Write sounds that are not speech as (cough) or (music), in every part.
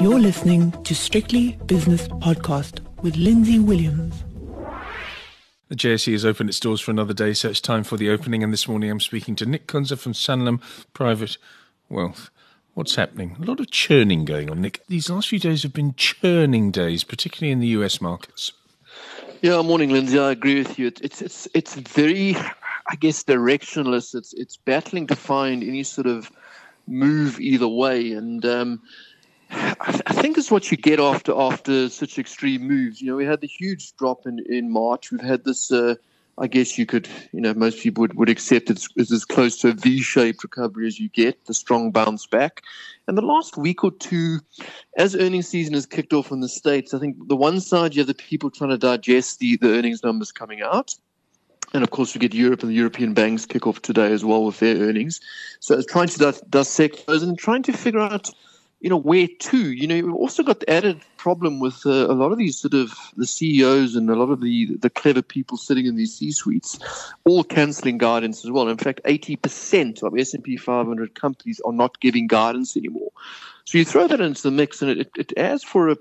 You're listening to Strictly Business Podcast with Lindsay Williams. The JSE has opened its doors for another day, so it's time for the opening. And this morning I'm speaking to Nick Kunze from Sanlam Private Wealth. What's happening? A lot of churning going on, Nick. These last few days have been churning days, particularly in the US markets. Yeah, morning, Lindsay. I agree with you. It's it's it's very, I guess, directionless. It's it's battling to find any sort of move either way, and um, I think it's what you get after after such extreme moves. You know, we had the huge drop in, in March. We've had this. Uh, I guess you could, you know, most people would, would accept it's, it's as close to a V-shaped recovery as you get. The strong bounce back, and the last week or two, as earnings season has kicked off in the states, I think the one side you have the people trying to digest the the earnings numbers coming out. And of course, we get Europe and the European banks kick off today as well with their earnings. So it's trying to dissect those and trying to figure out you know, where to? You know, we've also got the added problem with uh, a lot of these sort of the CEOs and a lot of the the clever people sitting in these C-suites, all cancelling guidance as well. In fact, 80% of S&P 500 companies are not giving guidance anymore. So you throw that into the mix, and it, it adds for a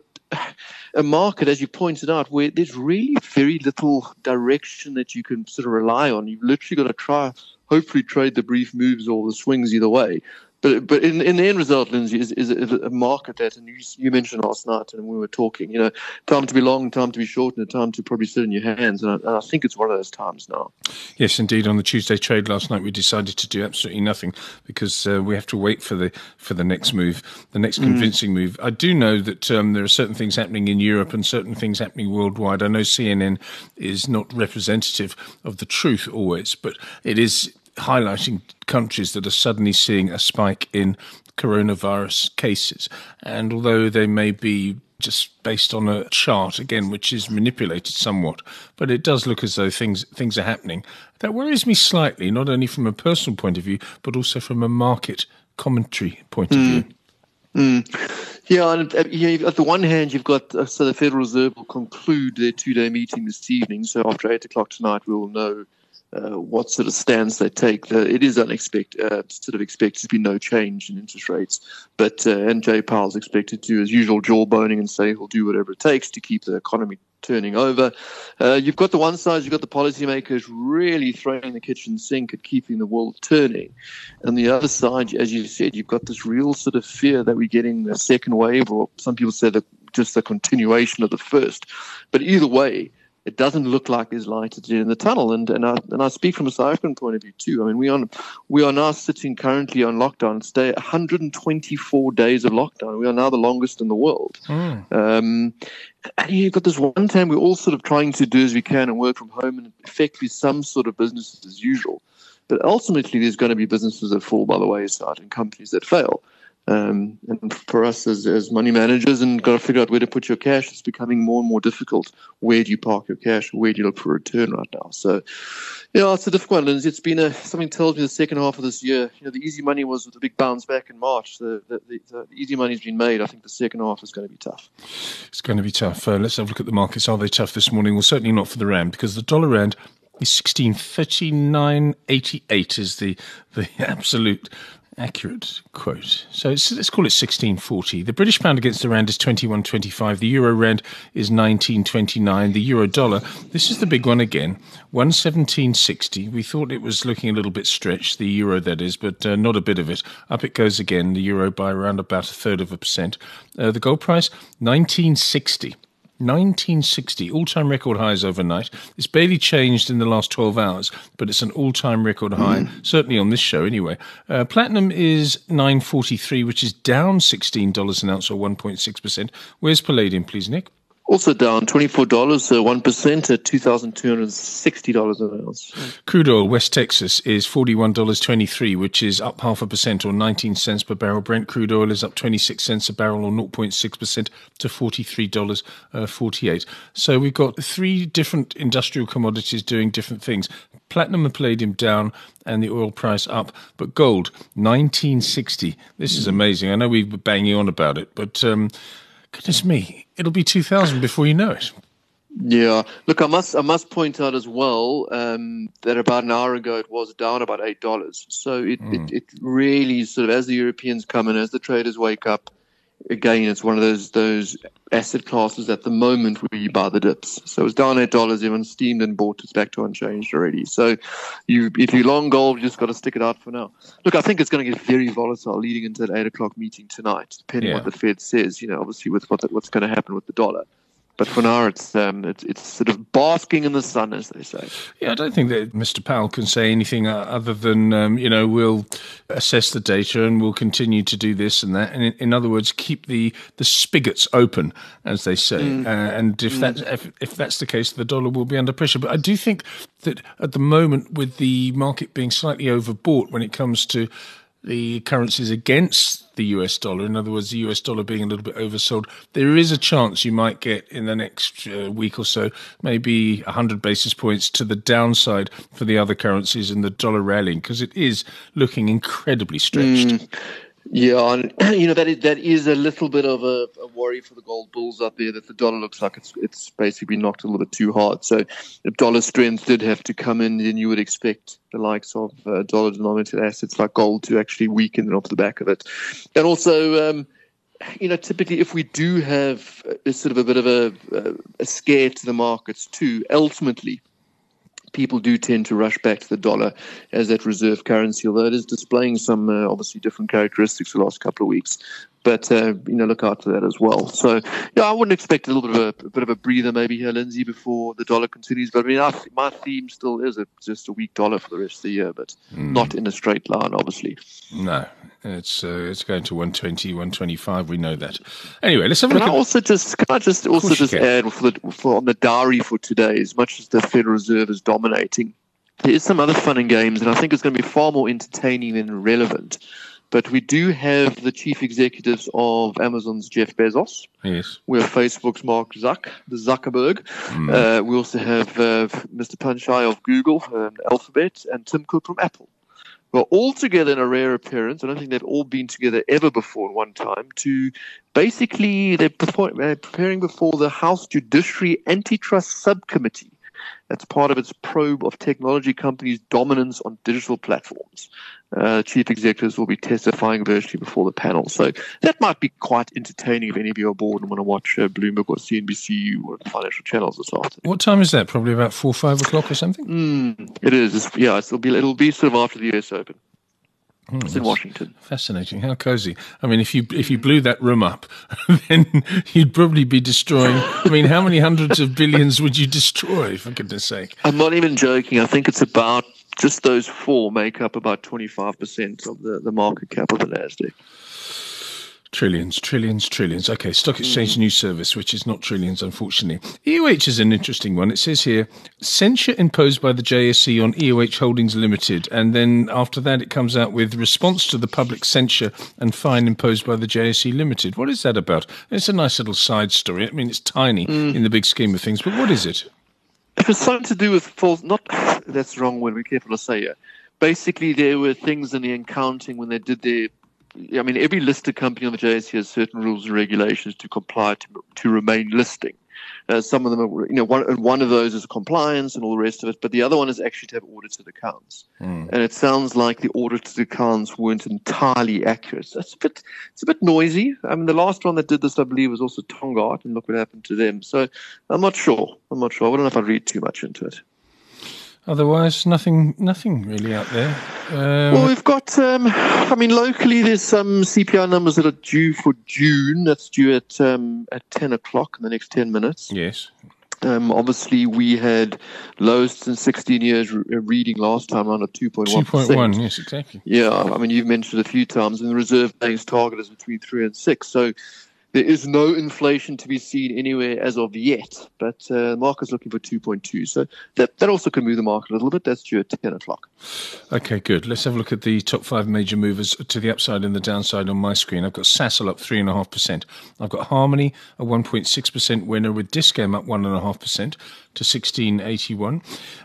a market, as you pointed out, where there's really very little direction that you can sort of rely on. You've literally got to try, hopefully, trade the brief moves or the swings either way. But but in, in the end result, Lindsay, is, is a market that, and you, you mentioned last night, and we were talking, you know, time to be long, time to be short, and a time to probably sit in your hands. And I, and I, think it's one of those times now. Yes, indeed. On the Tuesday trade last night, we decided to do absolutely nothing because uh, we have to wait for the for the next move, the next mm. convincing mm. move. I do know that um, there are certain things happening in Europe and certain things happening worldwide. I know CNN is not representative of the truth always, but it is highlighting countries that are suddenly seeing a spike in coronavirus cases. And although they may be just based on a chart again, which is manipulated somewhat, but it does look as though things things are happening. That worries me slightly, not only from a personal point of view, but also from a market commentary point of mm. view. Mm. Yeah, and uh, yeah, at the one hand, you've got uh, so the Federal Reserve will conclude their two-day meeting this evening. So after eight o'clock tonight, we will know uh, what sort of stance they take. The, it is unexpected, uh, sort of expected to be no change in interest rates, but uh, and Jay Powell's expected to, as usual, jawboning and say he'll do whatever it takes to keep the economy turning over. Uh, you've got the one side, you've got the policymakers really throwing the kitchen sink at keeping the world turning, and the other side, as you said, you've got this real sort of fear that we're getting a second wave, or some people say just a continuation of the first. But either way it doesn't look like there's light at the end of the tunnel. And and I, and I speak from a South African point of view too. I mean, we on we are now sitting currently on lockdown. Stay 124 days of lockdown. We are now the longest in the world. Mm. Um, and you've got this one time we're all sort of trying to do as we can and work from home and effectively some sort of business as usual. But ultimately, there's going to be businesses that fall by the wayside and companies that fail. Um, and for us as, as money managers and got to figure out where to put your cash, it's becoming more and more difficult. Where do you park your cash? Where do you look for a return right now? So, yeah, it's a difficult one. And it's been a, something tells me the second half of this year, you know, the easy money was with the big bounce back in March. The, the, the, the easy money's been made. I think the second half is going to be tough. It's going to be tough. Uh, let's have a look at the markets. Are they tough this morning? Well, certainly not for the Rand because the dollar Rand is 1639.88 is the, the (laughs) absolute accurate quote. So let's call it 1640. The British pound against the rand is 21.25. The euro rand is 19.29. The euro dollar, this is the big one again, 117.60. We thought it was looking a little bit stretched, the euro that is, but uh, not a bit of it. Up it goes again, the euro by around about a third of a percent. Uh, the gold price, 1960. 1960, all time record highs overnight. It's barely changed in the last 12 hours, but it's an all time record high, mm. certainly on this show anyway. Uh, platinum is 943, which is down $16 an ounce or 1.6%. Where's palladium, please, Nick? Also down $24, so 1% at $2,260 an ounce. Crude oil, West Texas, is $41.23, which is up half a percent or 19 cents per barrel. Brent crude oil is up 26 cents a barrel or 0.6% to $43.48. So we've got three different industrial commodities doing different things. Platinum and palladium down and the oil price up, but gold, 1960. This is amazing. I know we were banging on about it, but um, goodness me, it'll be 2000 before you know it. Yeah, look, I must I must point out as well um, that about an hour ago it was down about eight dollars. So it, mm. it, it really sort of as the Europeans come in, as the traders wake up, again, it's one of those those asset classes at the moment where you buy the dips. So it's down eight dollars, everyone steamed and bought. It's back to unchanged already. So you, if you long gold, you just got to stick it out for now. Look, I think it's going to get very volatile leading into that eight o'clock meeting tonight, depending Yeah. on what the Fed says. You know, obviously with what what's going to happen with the dollar. But for now, it's um, it's it's sort of basking in the sun, as they say. Yeah, I don't think that Mr. Powell can say anything uh, other than, um, you know, we'll assess the data and we'll continue to do this and that. And in, in other words, keep the, the spigots open, as they say. Uh, and if, that, if, if that's the case, the dollar will be under pressure. But I do think that at the moment, with the market being slightly overbought when it comes to the currencies against the US dollar, in other words, the US dollar being a little bit oversold, there is a chance you might get in the next uh, week or so, maybe 100 basis points to the downside for the other currencies and the dollar rallying because it is looking incredibly stretched. Yeah, and (clears throat) you know that is, that is a little bit of a, a worry for the gold bulls out there that the dollar looks like it's it's basically been knocked a little bit too hard. So if dollar strength did have to come in, then you would expect the likes of uh, dollar denominated assets like gold to actually weaken off the back of it. And also, um, you know, typically if we do have a, sort of a bit of a, a scare to the markets too, ultimately people do tend to rush back to the dollar as that reserve currency, although it is displaying some uh, obviously different characteristics the last couple of weeks. But uh, you know, look out for that as well. So yeah, I wouldn't expect a little bit of a, a bit of a breather maybe here, Lindsay, before the dollar continues. But I mean, I, my theme still is a, just a weak dollar for the rest of the year, but not in a straight line, obviously. No, it's uh, it's going to 120, 125. We know that. Anyway, let's have a Can look I also just can I just also just add for the for on the diary for today, as much as the Federal Reserve is dominating, there is some other fun and games, and I think it's going to be far more entertaining than relevant. But we do have the chief executives of Amazon's Jeff Bezos. Yes. We have Facebook's Mark Zuck, the Zuckerberg. Uh, we also have uh, Mr. Pichai of Google and Alphabet, and Tim Cook from Apple. We're all together in a rare appearance. I don't think they've all been together ever before at one time. To basically, they're preparing before the House Judiciary Antitrust Subcommittee. That's part of its probe of technology companies' dominance on digital platforms. Uh, chief executives will be testifying virtually before the panel. So that might be quite entertaining if any of you are bored and want to watch uh, Bloomberg or CNBC or financial channels this afternoon. What time is that? Probably about four, five o'clock or something. Mm, it is. It's, yeah, it'll be it'll be sort of after the US Open. Hmm, it's in Washington. Fascinating. How cozy. I mean, if you if you blew that room up, (laughs) then you'd probably be destroying. I mean, how many hundreds of billions would you destroy? For goodness' sake. I'm not even joking. I think it's about just those four make up about 25% of the, the market cap of the Nasdaq. Trillions, trillions, trillions. Okay, Stock hmm. Exchange News Service, which is not trillions, unfortunately. EOH is an interesting one. It says here censure imposed by the JSE on EOH Holdings Limited. And then after that, it comes out with response to the public censure and fine imposed by the JSE Limited. What is that about? It's a nice little side story. I mean, it's tiny hmm. in the big scheme of things, but what is it? It was something to do with false. Not (sighs) that's wrong word. Be careful to say it. Basically, there were things in the accounting when they did their. I mean, every listed company on the JSE has certain rules and regulations to comply to to remain listing. Uh, some of them are, you know, one one of those is compliance and all the rest of it, but the other one is actually to have audited accounts. And it sounds like the audited accounts weren't entirely accurate. So it's a bit, it's a bit noisy. I mean, the last one that did this, I believe, was also Tongaat, and look what happened to them. So I'm not sure. I'm not sure. I don't know if I'd read too much into it. Otherwise, nothing, nothing really out there. Um, Well, we've got, um, I mean, locally there's some CPI numbers that are due for June. That's due at um, at 10 o'clock in the next 10 minutes. yes. Um, obviously, we had lowest in 16 years re- reading last time around at 2.1%. 2.1, yes, exactly. Yeah, I mean, you've mentioned it a few times, and the Reserve Bank's target is between 3 and 6. So there is no inflation to be seen anywhere as of yet, but uh, the market's looking for 2.2. So that, that also can move the market a little bit. That's due at 10 o'clock. Okay, good. Let's have a look at the top five major movers to the upside and the downside on my screen. I've got Sasol up 3.5%. I've got Harmony, a 1.6% winner, with Dis-Chem up 1.5% to 1681.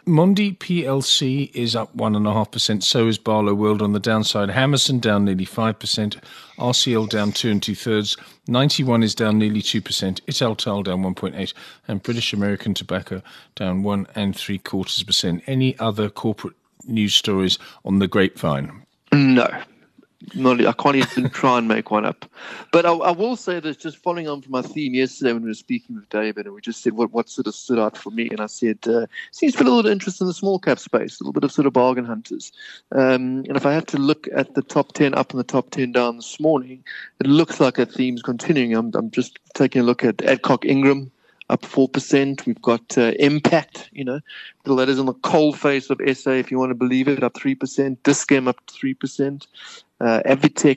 Mondi PLC is up 1.5%. So is Barloworld on the downside. Hammerson down nearly 5%. RCL down two and two thirds. 91 is down nearly 2%. Italtile down 1.8. And British American Tobacco down one and three quarters percent. Any other corporate news stories on the grapevine? No. Not, I can't even (laughs) try and make one up. But I, I, will say this, just following on from my theme yesterday when we were speaking with David, and we just said what, what sort of stood out for me, and I said uh, seems to be a little interest in the small cap space, a little bit of sort of bargain hunters. Um, and if I had to look at the top ten up and the top ten down this morning, it looks like that theme's continuing. I'm, I'm just taking a look at Adcock Ingram, up 4%. We've got uh, Impact, you know, the letters on the cold face of SA, if you want to believe it, up 3%. Dis-Chem up 3%. Uh,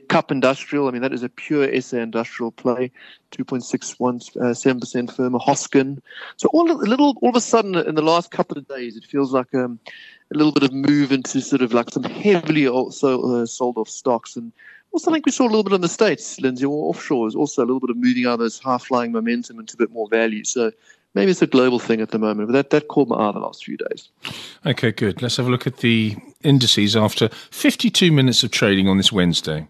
KAP Industrial, I mean, that is a pure SA industrial play, 2.617% uh, firmer. Hosken. So all, a little, all of a sudden, in the last couple of days, it feels like um, a little bit of move into sort of like some heavily also, uh, sold off stocks. And also, I think we saw a little bit in the States, Lindsay, or offshore is also a little bit of moving out of those high flying momentum into a bit more value. So maybe it's a global thing at the moment, but that, that caught my eye the last few days. Okay, good. Let's have a look at the indices after 52 minutes of trading on this Wednesday.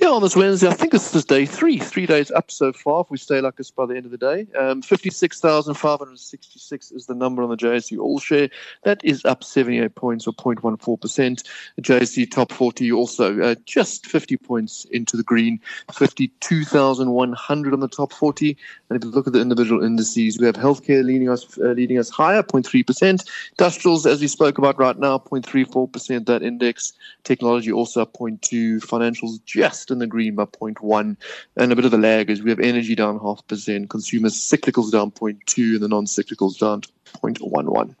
Yeah, on this Wednesday, I think this is day three. Three days up so far. If we stay like this by the end of the day, um, fifty-six thousand five hundred sixty-six is the number on the JSE All Share. That is up seventy-eight points or 0.14 percent. The JSE Top Forty also uh, just fifty points into the green. Fifty-two thousand one hundred on the top forty. And if you look at the individual indices, we have healthcare leading us uh, leading us higher, 0.3 percent. Industrials, as we spoke about right now, 0.34 percent. That index. Technology also up 0.2. Financials just in the green by 0.1, and a bit of a lag is we have energy down half percent, consumers cyclicals down 0.2, and the non-cyclicals down 0.11.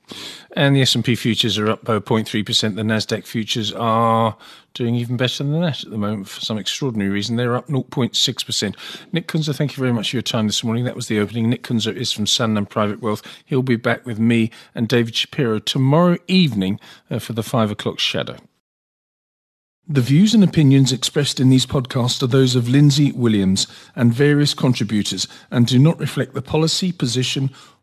And the S&P futures are up by 0.3%. The Nasdaq futures are doing even better than that at the moment for some extraordinary reason. They're up 0.6%. Nick Kunze, thank you very much for your time this morning. That was the opening. Nick Kunze is from Sanlam Private Wealth. He'll be back with me and David Shapiro tomorrow evening uh, for the five o'clock shadow. The views and opinions expressed in these podcasts are those of Lindsay Williams and various contributors and do not reflect the policy, position,